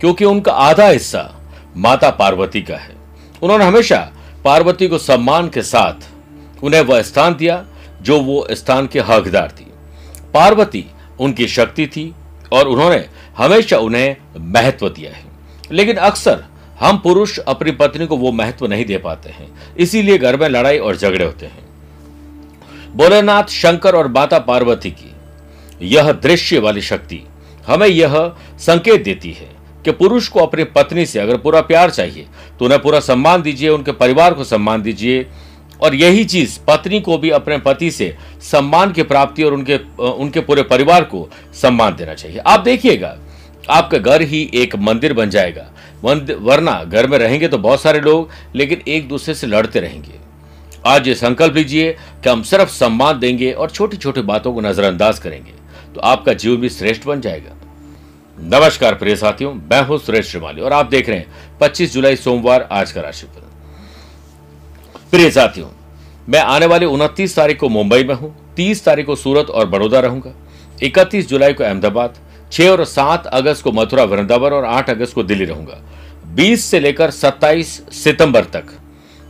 क्योंकि उनका आधा हिस्सा माता पार्वती का है। उन्होंने हमेशा पार्वती को सम्मान के साथ उन्हें वह स्थान दिया जो वो स्थान के हकदार थी। पार्वती उनकी शक्ति थी और उन्होंने हमेशा उन्हें महत्व दिया है। लेकिन अक्सर हम पुरुष अपनी पत्नी को वो महत्व नहीं दे पाते हैं, इसीलिए घर में लड़ाई और झगड़े होते हैं। भोलेनाथ, शंकर और माता पार्वती की यह दृश्य वाली शक्ति हमें यह संकेत देती है कि पुरुष को अपनी पत्नी से अगर पूरा प्यार चाहिए तो उन्हें पूरा सम्मान दीजिए, उनके परिवार को सम्मान दीजिए। और यही चीज़, पत्नी को भी अपने पति से सम्मान की प्राप्ति और उनके उनके पूरे परिवार को सम्मान देना चाहिए। आप देखिएगा, आपका घर ही एक मंदिर बन जाएगा। वरना घर में रहेंगे तो बहुत सारे लोग, लेकिन एक दूसरे से लड़ते रहेंगे। आज ये संकल्प लीजिए कि हम सिर्फ़ सम्मान देंगे और छोटी छोटी बातों को नजरअंदाज करेंगे तो आपका जीवन भी श्रेष्ठ बन जाएगा। नमस्कार प्रिय साथियों, मैं हूँ सुरेश श्रीमाली और आप देख रहे हैं 25 जुलाई सोमवार आज का राशिफल। प्रिय साथियों, मैं आने वाली उनतीस तारीख को मुंबई में हूँ 30 तारीख को सूरत और बड़ौदा रहूँगा 31 जुलाई को अहमदाबाद 6 और 7 अगस्त को मथुरा, वृंदावन और 8 अगस्त को दिल्ली रहूँगा 20 से लेकर 27 सितंबर तक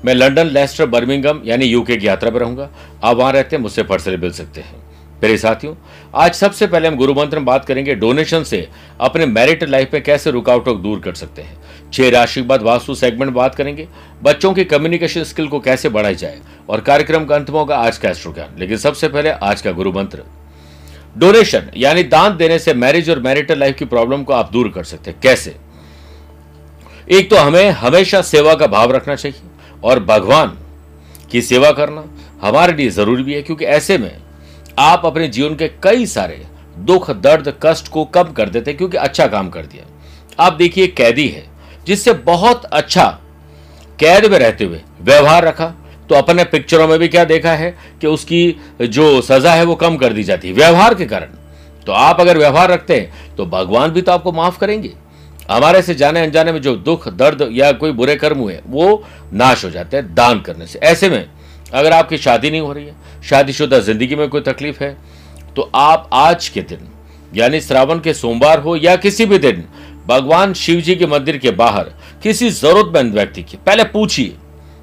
मैं लंदन, लेस्टर, बर्मिंगम यानी यूके की यात्रा पर रहूँगा, आप वहाँ रहते हैं, मुझसे पर्सनली मिल सकते हैं। मेरे साथियों, आज सबसे पहले हम गुरु मंत्र में बात करेंगे डोनेशन से अपने मैरिट लाइफ में कैसे रुकावटों को दूर कर सकते हैं। छह राशि के बाद वास्तु सेगमेंट बात करेंगे, बच्चों की कम्युनिकेशन स्किल को कैसे बढ़ाई जाए और कार्यक्रम का अंत में होगा आज का एस्ट्रो ज्ञान लेकिन सबसे पहले आज का गुरु मंत्र। डोनेशन, यानी दान देने से मैरिज और मैरिटल लाइफ की प्रॉब्लम को आप दूर कर सकते हैं। कैसे? एक तो हमें हमेशा सेवा का भाव रखना चाहिए और भगवान की सेवा करना हमारे लिए ज़रूरी भी है, क्योंकि ऐसे में आप अपने जीवन के कई सारे दुख, दर्द, कष्ट को कम कर देते क्योंकि अच्छा काम कर दिया। आप देखिए, कैदी है, जिससे बहुत अच्छा कैद में रहते हुए व्यवहार रखा तो अपने पिक्चरों में भी क्या देखा है कि उसकी जो सजा है वो कम कर दी जाती है, व्यवहार के कारण। तो आप अगर व्यवहार रखते हैं तो भगवान भी तो आपको माफ़ करेंगे। हमारे से जाने अनजाने में जो दुख, दर्द या कोई बुरे कर्म हुए, वो नाश हो जाते हैं दान करने से। ऐसे में अगर आपकी शादी नहीं हो रही है, शादीशुदा ज़िंदगी में कोई तकलीफ़ है तो आप आज के दिन, यानी श्रावण के सोमवार हो या किसी भी दिन, भगवान शिव जी के मंदिर के बाहर किसी जरूरतमंद व्यक्ति की, पहले पूछिए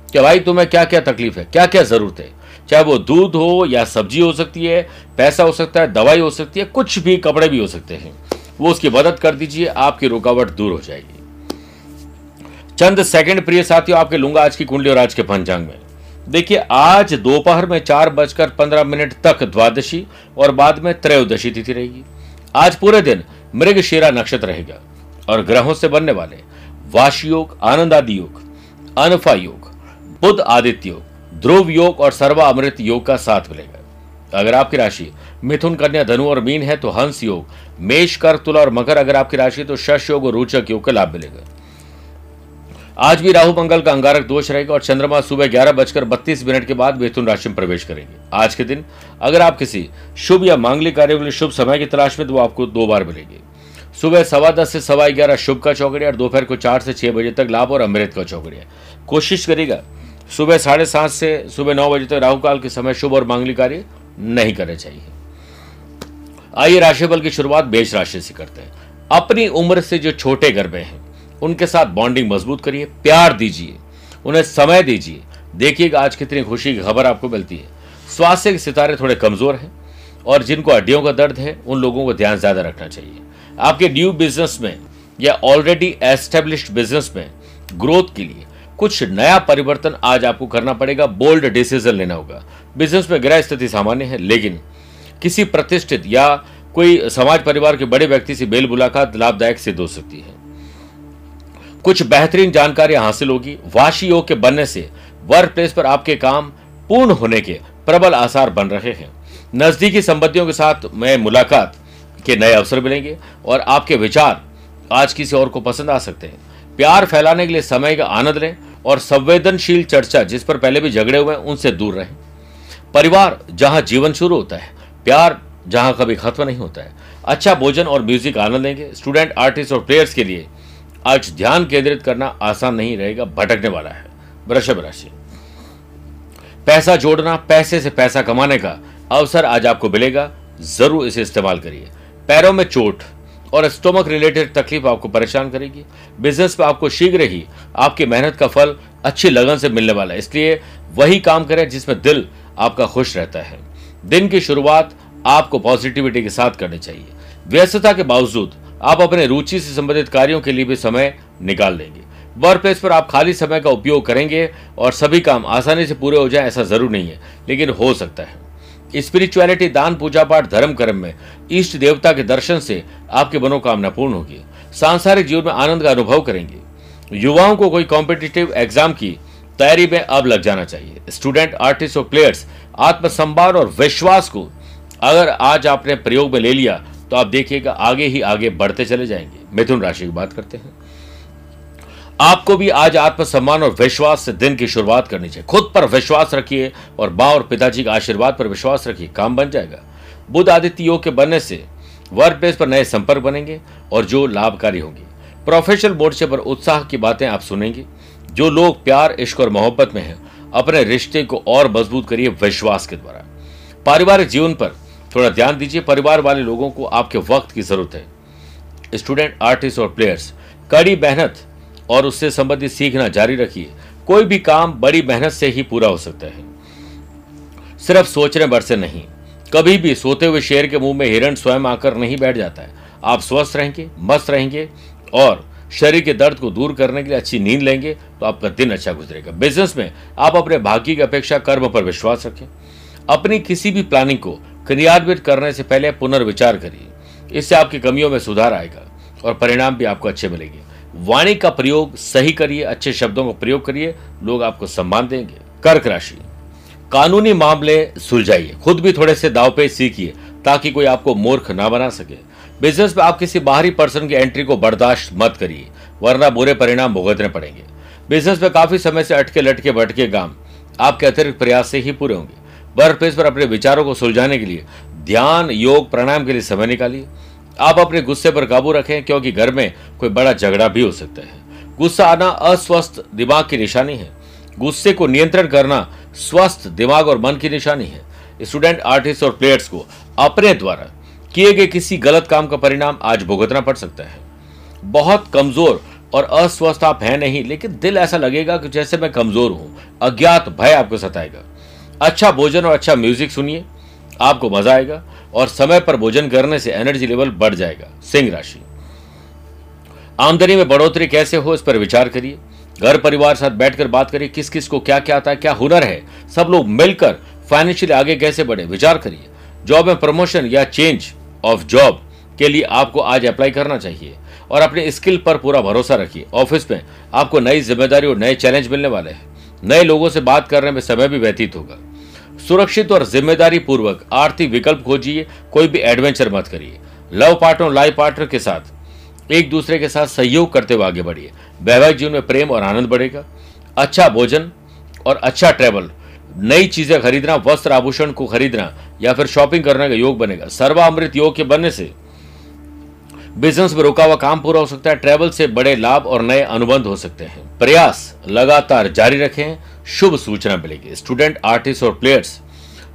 कि भाई तुम्हें क्या क्या तकलीफ़ है क्या क्या ज़रूरत है? चाहे वो दूध हो या सब्ज़ी हो सकती है, पैसा हो सकता है, दवाई हो सकती है, कुछ भी कपड़े भी हो सकते हैं, वो उसकी मदद कर दीजिए, आपकी रुकावट दूर हो जाएगी। चंद सेकंड प्रिय साथियों, आपके लूँगा आज की कुंडली और आज के पंचांग में। देखिए, आज दोपहर में चार बजकर पंद्रह मिनट तक द्वादशी और बाद में त्रयोदशी तिथि रहेगी। आज पूरे दिन मृग शेरा नक्षत्र रहेगा और ग्रहों से बनने वाले वाश योग आनंद आदि योग, अनफा योग बुद्ध आदित्य योग, ध्रुव योग और सर्वा अमृत योग का साथ मिलेगा। अगर आपकी राशि मिथुन, कन्या, धनु और मीन है तो हंस योग, मेष कर तुला और मकर, अगर आपकी राशि तो शश योग और रोचक योग का लाभ मिलेगा। आज भी राहु मंगल का अंगारक दोष रहेगा और चंद्रमा सुबह ग्यारह बजकर बत्तीस मिनट के बाद मिथुन राशि में प्रवेश करेंगे। आज के दिन, अगर आप किसी शुभ या मांगलिक कार्य के लिए शुभ समय की तलाश में तो आपको दो बार मिलेंगे। सुबह सवा दस से सवा ग्यारह शुभ का चौकड़िया और दोपहर को चार से छह बजे तक लाभ और अमृत का चौकड़िया कोशिश करेगा सुबह साढ़े सात से सुबह नौ बजे तक राहु काल के समय शुभ और मांगलिक कार्य नहीं करने चाहिए। आइए राशिफल की शुरुआत बेश राशि से करते हैं। अपनी उम्र से जो छोटे गर्भे हैं उनके साथ बॉन्डिंग मज़बूत करिए, प्यार दीजिए, उन्हें समय दीजिए। देखिएगा आज कितनी खुशी की खबर आपको मिलती है। स्वास्थ्य के सितारे थोड़े कमज़ोर हैं और जिनको हड्डियों का दर्द है, उन लोगों को ध्यान ज़्यादा रखना चाहिए। आपके न्यू बिज़नेस में या ऑलरेडी एस्टेब्लिश्ड बिज़नेस में ग्रोथ के लिए कुछ नया परिवर्तन आज आपको करना पड़ेगा बोल्ड डिसीज़न लेना होगा। बिज़नेस में ग्रह स्थिति सामान्य है, लेकिन किसी प्रतिष्ठित या कोई समाज परिवार के बड़े व्यक्ति से बेल मुलाकात लाभदायक सिद्ध हो सकती है। कुछ बेहतरीन जानकारी हासिल होगी। वाशी योग के बनने से वर्क प्लेस पर आपके काम पूर्ण होने के प्रबल आसार बन रहे हैं। नजदीकी संबंधियों के साथ में मुलाकात के नए अवसर मिलेंगे और आपके विचार आज किसी और को पसंद आ सकते हैं। प्यार फैलाने के लिए समय का आनंद लें और संवेदनशील चर्चा जिस पर पहले भी झगड़े हुए हैं, उनसे दूर रहें। परिवार जहाँ जीवन शुरू होता है, प्यार जहाँ कभी खत्म नहीं होता है। अच्छा भोजन और म्यूज़िक आनंद लेंगे। स्टूडेंट, आर्टिस्ट और प्लेयर्स के लिए आज ध्यान केंद्रित करना आसान नहीं रहेगा, भटकने वाला है। वृषभ राशि पैसा जोड़ना, पैसे से पैसा कमाने का अवसर आज आपको मिलेगा। ज़रूर इसे इस्तेमाल करिए। पैरों में चोट और स्टोमक रिलेटेड तकलीफ़ आपको परेशान करेगी। बिज़नेस में आपको शीघ्र ही आपकी मेहनत का फल अच्छी लगन से मिलने वाला है। इसलिए वही काम करें जिसमें दिल आपका खुश रहता है। दिन की शुरुआत आपको पॉजिटिविटी के साथ करनी चाहिए। व्यस्तता के बावजूद आप अपने रुचि से संबंधित कार्यों के लिए भी समय निकाल लेंगे वर्क प्लेस पर आप खाली समय का उपयोग करेंगे और सभी काम आसानी से पूरे हो जाए, ऐसा ज़रूर नहीं है, लेकिन हो सकता है। स्पिरिचुअलिटी, दान, पूजा पाठ, धर्म कर्म में इष्ट देवता के दर्शन से आपकी मनोकामना पूर्ण होगी। सांसारिक जीवन में आनंद का अनुभव करेंगे। युवाओं को कोई कॉम्पिटिटिव एग्ज़ाम की तैयारी में अब लग जाना चाहिए। स्टूडेंट आर्टिस्ट और प्लेयर्स आत्मसंभार और विश्वास को अगर आज आपने प्रयोग में ले लिया तो आप देखिएगा, आगे ही आगे बढ़ते चले जाएँगे। मिथुन राशि की बात करते हैं। आपको भी आज आत्मसम्मान और विश्वास से दिन की शुरुआत करनी चाहिए। खुद पर विश्वास रखिए और माँ और पिताजी के आशीर्वाद पर विश्वास रखिए, काम बन जाएगा। बुद्ध आदित्य योग के बनने से वर्क प्लेस पर नए संपर्क बनेंगे और जो लाभकारी होंगे। प्रोफेशनल मोर्चे पर उत्साह की बातें आप सुनेंगे। जो लोग प्यार, इश्क और मोहब्बत में हैं, अपने रिश्ते को और मज़बूत करिए विश्वास के द्वारा। पारिवारिक जीवन पर थोड़ा ध्यान दीजिए, परिवार वाले लोगों को आपके वक्त की ज़रूरत है। स्टूडेंट, आर्टिस्ट और प्लेयर्स, कड़ी मेहनत और उससे संबंधित सीखना जारी रखिए। कोई भी काम बड़ी मेहनत से ही पूरा हो सकता है। सिर्फ़ सोचने भर से नहीं, कभी भी सोते हुए शेर के मुँह में हिरण स्वयं आकर नहीं बैठ जाता है। आप स्वस्थ रहेंगे, मस्त रहेंगे और शरीर के दर्द को दूर करने के लिए अच्छी नींद लेंगे तो आपका दिन अच्छा गुजरेगा। बिज़नेस में आप अपने भाग्य की अपेक्षा कर्म पर विश्वास रखें। अपनी किसी भी प्लानिंग को क्रियान्वित करने से पहले पुनर्विचार करिए। इससे आपकी कमियों में सुधार आएगा और परिणाम भी आपको अच्छे मिलेंगे। वाणी का प्रयोग सही करिए, अच्छे शब्दों का प्रयोग करिए, लोग आपको सम्मान देंगे। कर्क राशि। कानूनी मामले सुलझाइए। खुद भी थोड़े से दाव पे सीखिए ताकि कोई आपको मूर्ख ना बना सके। बिज़नेस में आप किसी बाहरी पर्सन की एंट्री को बर्दाश्त मत करिए, वरना बुरे परिणाम भुगतने पड़ेंगे। बिज़नेस में काफ़ी समय से अटके लटके भटके काम। आपके अतिरिक्त प्रयास से ही पूरे होंगे। वर्क प्लेस पर अपने विचारों को सुलझाने के लिए ध्यान, योग, प्राणायाम के लिए समय निकालिए। आप अपने गुस्से पर काबू रखें, क्योंकि घर में कोई बड़ा झगड़ा भी हो सकता है। गुस्सा आना अस्वस्थ दिमाग की निशानी है। गुस्से को नियंत्रण करना स्वस्थ दिमाग और मन की निशानी है। स्टूडेंट, आर्टिस्ट और प्लेयर्स को अपने द्वारा किए गए किसी गलत काम का परिणाम आज भुगतना पड़ सकता है। बहुत कमज़ोर और अस्वस्थ आप हैं नहीं, लेकिन दिल ऐसा लगेगा कि जैसे मैं कमज़ोर हूँ। अज्ञात भय आपको सताएगा। अच्छा भोजन और अच्छा म्यूज़िक सुनिए, आपको मज़ा आएगा और समय पर भोजन करने से एनर्जी लेवल बढ़ जाएगा, सिंह राशि। आमदनी में बढ़ोतरी कैसे हो, इस पर विचार करिए। घर परिवार साथ बैठकर बात करिए किस किस को क्या क्या आता है, क्या हुनर है, सब लोग मिलकर फाइनेंशियली आगे कैसे बढ़े, विचार करिए। जॉब में प्रमोशन या चेंज ऑफ़ जॉब के लिए आपको आज अप्लाई करना चाहिए और अपने स्किल पर पूरा भरोसा रखिए। ऑफ़िस में आपको नई ज़िम्मेदारी और नए चैलेंज मिलने वाले हैं। नए लोगों से बात करने में समय भी व्यतीत होगा। सुरक्षित और ज़िम्मेदारी पूर्वक आर्थिक विकल्प खोजिए, कोई भी एडवेंचर मत करिए। लव पार्टनर लाइफ पार्टनर के साथ, एक दूसरे के साथ सहयोग करते हुए आगे बढ़िए। वैवाहिक जीवन में प्रेम और आनंद बढ़ेगा। अच्छा भोजन और अच्छा ट्रेवल नई चीज़ें खरीदना, वस्त्र आभूषण को खरीदना या फिर शॉपिंग करने का योग बनेगा। सर्वामृत योग के बनने से बिज़नेस में रुका हुआ काम पूरा हो सकता है, ट्रैवल से बड़े लाभ और नए अनुबंध हो सकते हैं। प्रयास लगातार जारी रखें, शुभ सूचना मिलेगी। स्टूडेंट, आर्टिस्ट और प्लेयर्स,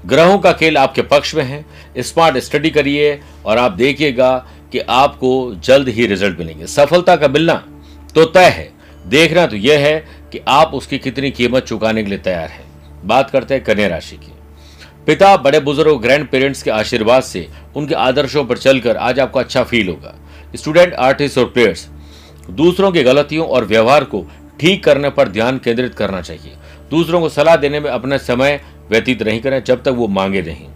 ग्रहों का खेल आपके पक्ष में है। स्मार्ट स्टडी करिए और आप देखिएगा कि आपको जल्द ही रिज़ल्ट मिलेंगे। सफलता का मिलना तो तय है। देखना तो यह है कि आप उसकी कितनी कीमत चुकाने के लिए तैयार हैं। बात करते हैं कन्या राशि की। पिता, बड़े बुज़ुर्ग ग्रैंड पेरेंट्स के आशीर्वाद से उनके आदर्शों पर चलकर आज आपको अच्छा फील होगा। स्टूडेंट, आर्टिस्ट और प्लेयर्स दूसरों की गलतियों और व्यवहार को ठीक करने पर ध्यान केंद्रित करना चाहिए। दूसरों को सलाह देने में अपना समय व्यतीत नहीं करें, जब तक वो मांगे नहीं।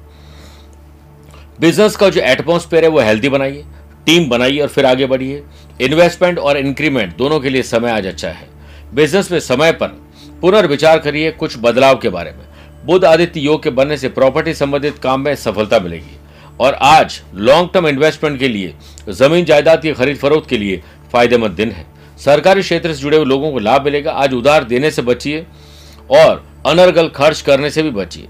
बिज़नेस का जो एटमोस्फेयर है, वो हेल्दी बनाइए टीम बनाइए और फिर आगे बढ़िए। इन्वेस्टमेंट और इंक्रीमेंट दोनों के लिए समय आज अच्छा है। बिज़नेस में समय पर पुनर्विचार करिए कुछ बदलाव के बारे में। बुद्ध आदित्य योग के बनने से प्रॉपर्टी संबंधित काम में सफलता मिलेगी। और आज लॉन्ग टर्म इन्वेस्टमेंट के लिए, ज़मीन जायदाद की खरीद फरोख्त के लिए फ़ायदेमंद दिन है। सरकारी क्षेत्र से जुड़े हुए लोगों को लाभ मिलेगा, आज उधार देने से बचिए और अनर्गल खर्च करने से भी बचिए।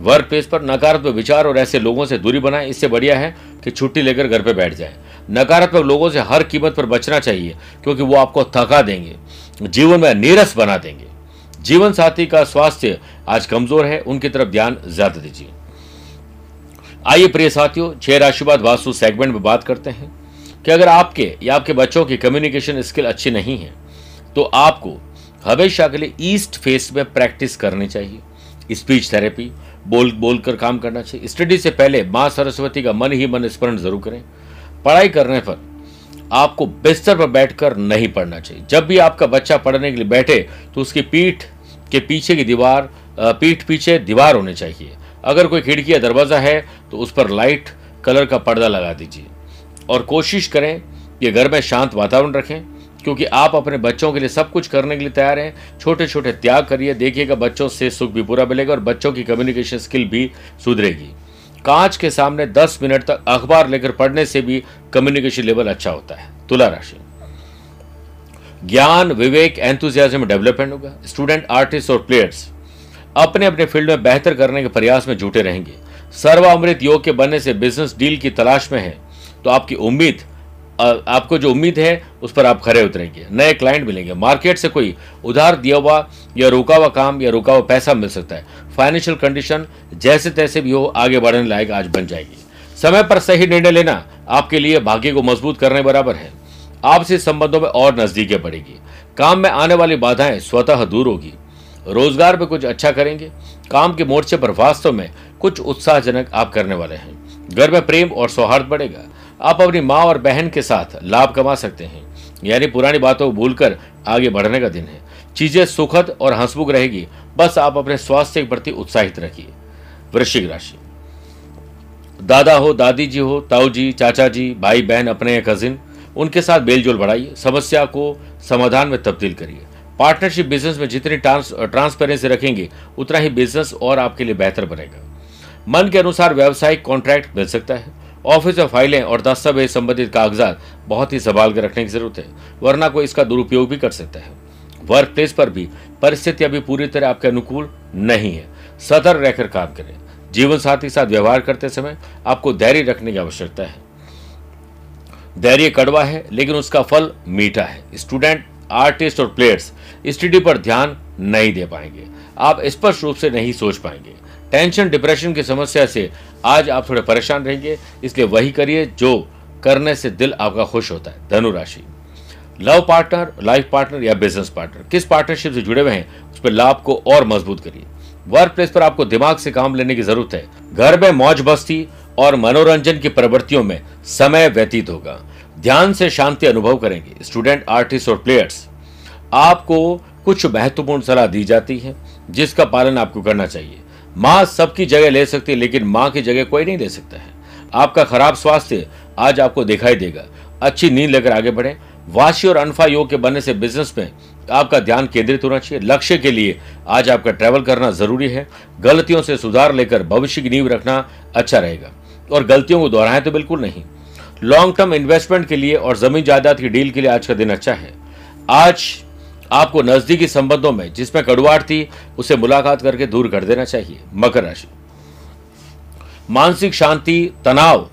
वर्क प्लेस पर नकारात्मक विचार और ऐसे लोगों से दूरी बनाएँ, इससे बढ़िया है कि छुट्टी लेकर घर पर बैठ जाए। नकारात्मक लोगों से हर कीमत पर बचना चाहिए, क्योंकि वो आपको थका देंगे, जीवन में नीरस बना देंगे। जीवन साथी का स्वास्थ्य आज कमज़ोर है, उनकी तरफ़ ध्यान ज़्यादा दीजिए। आइए प्रिय साथियों, छह राशिवाद वास्तु सेगमेंट में बात करते हैं कि अगर आपके या आपके बच्चों की कम्युनिकेशन स्किल अच्छी नहीं है तो आपको हमेशा के लिए ईस्ट फेस में प्रैक्टिस करनी चाहिए। स्पीच थेरेपी बोल, बोलकर काम करना चाहिए। स्टडी से पहले माँ सरस्वती का मन ही मन स्मरण ज़रूर करें। पढ़ाई करने पर आपको बिस्तर पर बैठकर नहीं पढ़ना चाहिए। जब भी आपका बच्चा पढ़ने के लिए बैठे तो उसकी पीठ के पीछे की दीवार पीठ पीछे दीवार होनी चाहिए। अगर कोई खिड़की या दरवाज़ा है तो उस पर लाइट कलर का पर्दा लगा दीजिए। और कोशिश करें कि घर में शांत वातावरण रखें, क्योंकि आप अपने बच्चों के लिए सब कुछ करने के लिए तैयार हैं। छोटे छोटे त्याग करिए, देखिएगा बच्चों से सुख भी पूरा मिलेगा और बच्चों की कम्युनिकेशन स्किल भी सुधरेगी। कांच के सामने 10 मिनट तक अखबार लेकर पढ़ने से भी कम्युनिकेशन लेवल अच्छा होता है। तुला राशि। ज्ञान, विवेक एंथुजियाज्म डेवलपमेंट होगा। स्टूडेंट आर्टिस्ट और प्लेयर्स अपने अपने फ़ील्ड में बेहतर करने के प्रयास में जुटे रहेंगे। सर्वामृत योग के बनने से बिज़नेस डील की तलाश में है। तो आपकी उम्मीद आपको जो उम्मीद है, उस पर आप खड़े उतरेंगे। नए क्लाइंट मिलेंगे। मार्केट से कोई उधार दिया हुआ या रुका हुआ काम या रुका हुआ पैसा मिल सकता है। फाइनेंशियल कंडीशन जैसे तैसे भी हो, आगे बढ़ने लायक आज बन जाएगी। समय पर सही निर्णय लेना आपके लिए भाग्य को मज़बूत करने बराबर है। आपसी संबंधों में और नजदीकें बढ़ेगी। काम में आने वाली बाधाएँ स्वतः दूर होगी। रोज़गार में कुछ अच्छा करेंगे। काम के मोर्चे पर वास्तव में कुछ उत्साहजनक आप करने वाले हैं। घर में प्रेम और सौहार्द बढ़ेगा। आप अपनी माँ और बहन के साथ लाभ कमा सकते हैं। यानी पुरानी बातों को भूलकर आगे बढ़ने का दिन है। चीज़ें सुखद और हंसमुख रहेगी। बस आप अपने स्वास्थ्य के प्रति उत्साहित रखिए वृश्चिक राशि। दादा हो, दादी जी हो, ताऊ जी, चाचा जी, भाई, बहन, अपने या कजिन उनके साथ बेलजोल बढ़ाइए। समस्या को समाधान में तब्दील करिए। पार्टनरशिप बिज़नेस में जितनी ट्रांसपेरेंसी रखेंगे, उतना ही बिज़नेस और आपके लिए बेहतर बनेगा। मन के अनुसार व्यावसायिक कॉन्ट्रैक्ट मिल सकता है। ऑफ़िस में फाइलें और दस्तावेज़ संबंधित कागजात बहुत ही संभाल कर रखने की ज़रूरत है, वरना कोई इसका दुरुपयोग भी कर सकता है। वर्क प्लेस पर भी परिस्थिति अभी पूरी तरह आपके अनुकूल नहीं है। सतर्क रहकर काम करें। जीवन साथी के साथ व्यवहार करते समय आपको धैर्य रखने की आवश्यकता है। धैर्य कड़वा है, लेकिन उसका फल मीठा है। स्टूडेंट आर्टिस्ट और प्लेयर्स स्टडी पर ध्यान नहीं दे पाएँगे। आप स्पष्ट रूप से नहीं सोच पाएँगे। टेंशन, डिप्रेशन की समस्या से आज आप थोड़े परेशान रहेंगे। इसलिए वही करिए जो करने से दिल आपका खुश होता है। धनु राशि। लव पार्टनर, लाइफ पार्टनर या बिज़नेस पार्टनर, किस पार्टनरशिप से जुड़े हुए हैं, उस पर लाभ को और मज़बूत करिए। वर्क प्लेस पर आपको दिमाग से काम लेने की ज़रूरत है। घर में मौज बस्ती और मनोरंजन की प्रवृत्तियों में समय व्यतीत होगा। ध्यान से शांति अनुभव करेंगे। स्टूडेंट, आर्टिस्ट और प्लेयर्स, आपको कुछ महत्वपूर्ण सलाह दी जाती है, जिसका पालन आपको करना चाहिए। माँ सबकी जगह ले सकती है, लेकिन माँ की जगह कोई नहीं ले सकता है। आपका खराब स्वास्थ्य आज आपको दिखाई देगा। अच्छी नींद लेकर आगे बढ़े। वाशी और अनफा योग के बनने से बिज़नेस में आपका ध्यान केंद्रित होना चाहिए। लक्ष्य के लिए आज आपका ट्रैवल करना ज़रूरी है। गलतियों से सुधार लेकर भविष्य की नींव रखना अच्छा रहेगा। और गलतियों को दोहराएँ तो बिल्कुल नहीं। लॉन्ग टर्म इन्वेस्टमेंट के लिए और ज़मीन जायदाद की डील के लिए आज का दिन अच्छा है। आज आपको नजदीकी संबंधों में जिसमें कड़ुआट थी, उसे मुलाकात करके दूर कर देना चाहिए। मकर राशि। मानसिक शांति, तनाव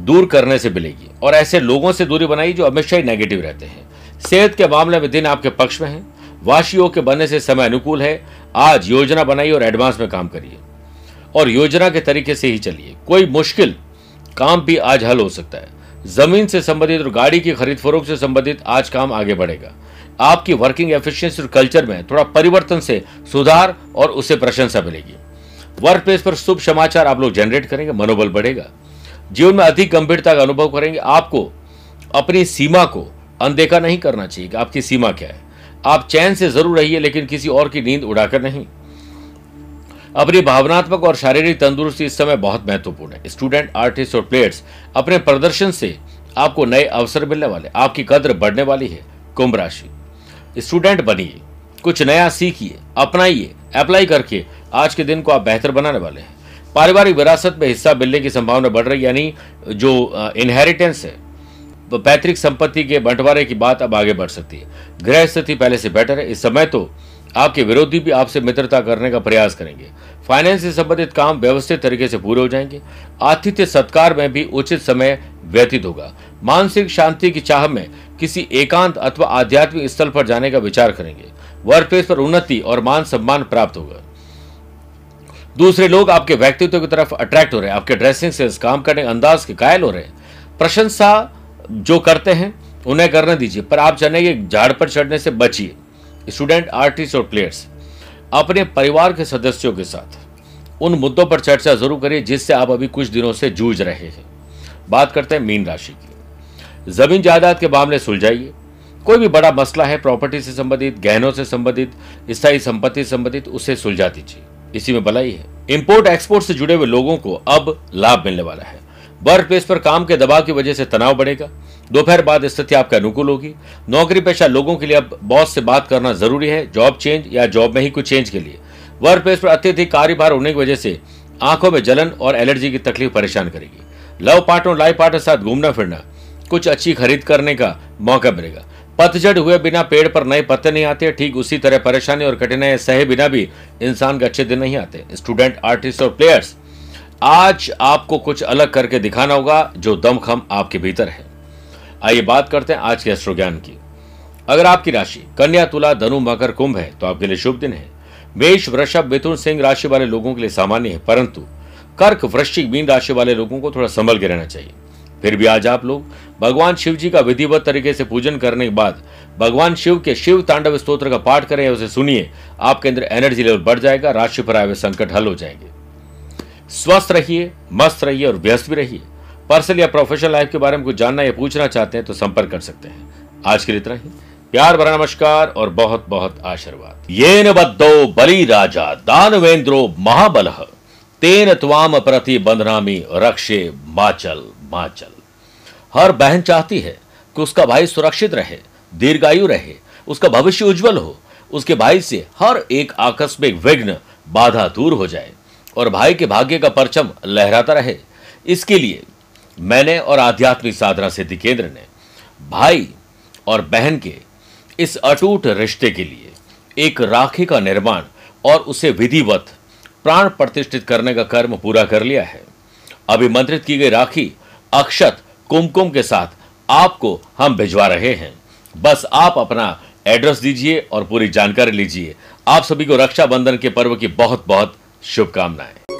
दूर करने से मिलेगी। और ऐसे लोगों से दूरी बनाई जो हमेशा ही नेगेटिव रहते हैं। सेहत के मामले में दिन आपके पक्ष में है। वाशियों के बनने से समय अनुकूल है। आज योजना बनाइए और एडवांस में काम करिए। और योजना के तरीके से ही चलिए। कोई मुश्किल काम भी आज हल हो सकता है। ज़मीन से संबंधित और गाड़ी की खरीद फरोख से संबंधित आज काम आगे बढ़ेगा। आपकी वर्किंग एफिशिएंसी और कल्चर में थोड़ा परिवर्तन से सुधार और उसे प्रशंसा मिलेगी। वर्क प्लेस पर शुभ समाचार आप लोग जनरेट करेंगे, मनोबल बढ़ेगा। जीवन में अधिक गंभीरता का अनुभव करेंगे। आपको अपनी सीमा को अनदेखा नहीं करना चाहिए कि आपकी सीमा क्या है। आप चैन से ज़रूर रहिए, लेकिन किसी और की नींद उड़ाकर नहीं। अपनी भावनात्मक और शारीरिक तंदुरुस्ती इस समय बहुत महत्वपूर्ण है। स्टूडेंट आर्टिस्ट और प्लेयर्स अपने प्रदर्शन से आपको नए अवसर मिलने वाले आपकी कद्र बढ़ने वाली है। कुंभ राशि। स्टूडेंट बनिए, कुछ नया सीखिए, अपनाइए अप्लाई करके आज के दिन को आप बेहतर बनाने वाले हैं। पारिवारिक विरासत में हिस्सा मिलने की संभावना बढ़ रही यानी जो इनहेरिटेंस है पैतृक संपत्ति के बंटवारे की बात अब आगे बढ़ सकती है। गृह स्थिति पहले से बेटर है, इस समय तो आपके विरोधी भी आपसे मित्रता करने का प्रयास करेंगे। फाइनेंस से संबंधित काम व्यवस्थित तरीके से पूरे हो जाएँगे। आतिथ्य सत्कार में भी उचित समय व्यतीत होगा। मानसिक शांति की चाह में किसी एकांत अथवा आध्यात्मिक स्थल पर जाने का विचार करेंगे। वर्क प्लेस पर उन्नति और मान सम्मान प्राप्त होगा। दूसरे लोग आपके व्यक्तित्व की तरफ़ अट्रैक्ट हो रहे हैं, आपके ड्रेसिंग से काम करने के अंदाज के कायल हो रहे हैं। प्रशंसा जो करते हैं, उन्हें करने दीजिए, पर आप कि झाड़ पर चढ़ने से बचिए। स्टूडेंट, आर्टिस्ट और प्लेयर्स, अपने परिवार के सदस्यों के साथ उन मुद्दों पर चर्चा ज़रूर करिए, जिससे आप अभी कुछ दिनों से जूझ रहे हैं। बात करते हैं मीन राशि की। ज़मीन जायदाद के मामले सुलझाइए। कोई भी बड़ा मसला है प्रॉपर्टी से संबंधित, गहनों से संबंधित, स्थायी संपत्ति से संबंधित, उसे सुलझा दीजिए। इसी में भलाई है। इंपोर्ट एक्सपोर्ट से जुड़े हुए लोगों को अब लाभ मिलने वाला है। वर्क प्लेस पर काम के दबाव की वजह से तनाव बढ़ेगा। दोपहर बाद स्थिति आपके अनुकूल होगी। नौकरी पेशा लोगों के लिए अब बॉस से बात करना ज़रूरी है जॉब चेंज या जॉब में ही कुछ चेंज के लिए। वर्क प्लेस पर अत्यधिक कार्यभार होने की वजह से आँखों में जलन और एलर्जी की तकलीफ़ परेशान करेगी। लव पार्टनर लाइफ पार्टनर साथ घूमना फिरना कुछ अच्छी खरीद करने का मौका मिलेगा। पतझड़ हुए बिना पेड़ पर नए पत्ते नहीं आते, ठीक उसी तरह परेशानी और कठिनाई सहे बिना भी इंसान के अच्छे दिन नहीं आते। स्टूडेंट, आर्टिस्ट और प्लेयर्स, आज आपको कुछ अलग करके दिखाना होगा जो दमखम आपके भीतर है। आइए बात करते हैं आज के एस्ट्रो ज्ञान की। अगर आपकी राशि कन्या, तुला, धनु, मकर, कुंभ है तो आपके लिए शुभ दिन है। मेष, वृषभ, मिथुन, सिंह राशि वाले लोगों के लिए सामान्य है, परंतु कर्क, वृश्चिक, मीन राशि वाले लोगों को थोड़ा संभल के रहना चाहिए। फिर भी आज आप लोग भगवान शिव जी का विधिवत तरीके से पूजन करने के बाद भगवान शिव के शिव तांडव स्त्रोत्र का पाठ करें या उसे सुनिए। आपके अंदर एनर्जी लेवल बढ़ जाएगा, राशि पर आए हुए संकट हल हो जाएँगे। स्वस्थ रहिए, मस्त रहिए और व्यस्त भी रहिए। पर्सनल या प्रोफेशनल लाइफ के बारे में कुछ जानना या पूछना चाहते हैं तो संपर्क कर सकते हैं। आज के लिए इतना ही। प्यार भरा नमस्कार और बहुत बहुत आशीर्वाद। ये नद्दो बलि राजा, दानवेंद्रो महाबल। तेन त्वाम प्रति बंधनामी रक्षे माचल माचल। हर बहन चाहती है कि उसका भाई सुरक्षित रहे, दीर्घायु रहे, उसका भविष्य उज्जवल हो, उसके भाई से हर एक आकस्मिक विघ्न बाधा दूर हो जाए और भाई के भाग्य का परचम लहराता रहे। इसके लिए मैंने और आध्यात्मिक साधना सिद्धि केंद्र ने भाई और बहन के इस अटूट रिश्ते के लिए एक राखी का निर्माण और उसे विधिवत, प्राण प्रतिष्ठित करने का कर्म पूरा कर लिया है। अभिमंत्रित की गई राखी अक्षत कुमकुम के साथ आपको हम भिजवा रहे हैं। बस आप अपना एड्रेस दीजिए और पूरी जानकारी लीजिए। आप सभी को रक्षाबंधन के पर्व की बहुत बहुत शुभकामनाएँ।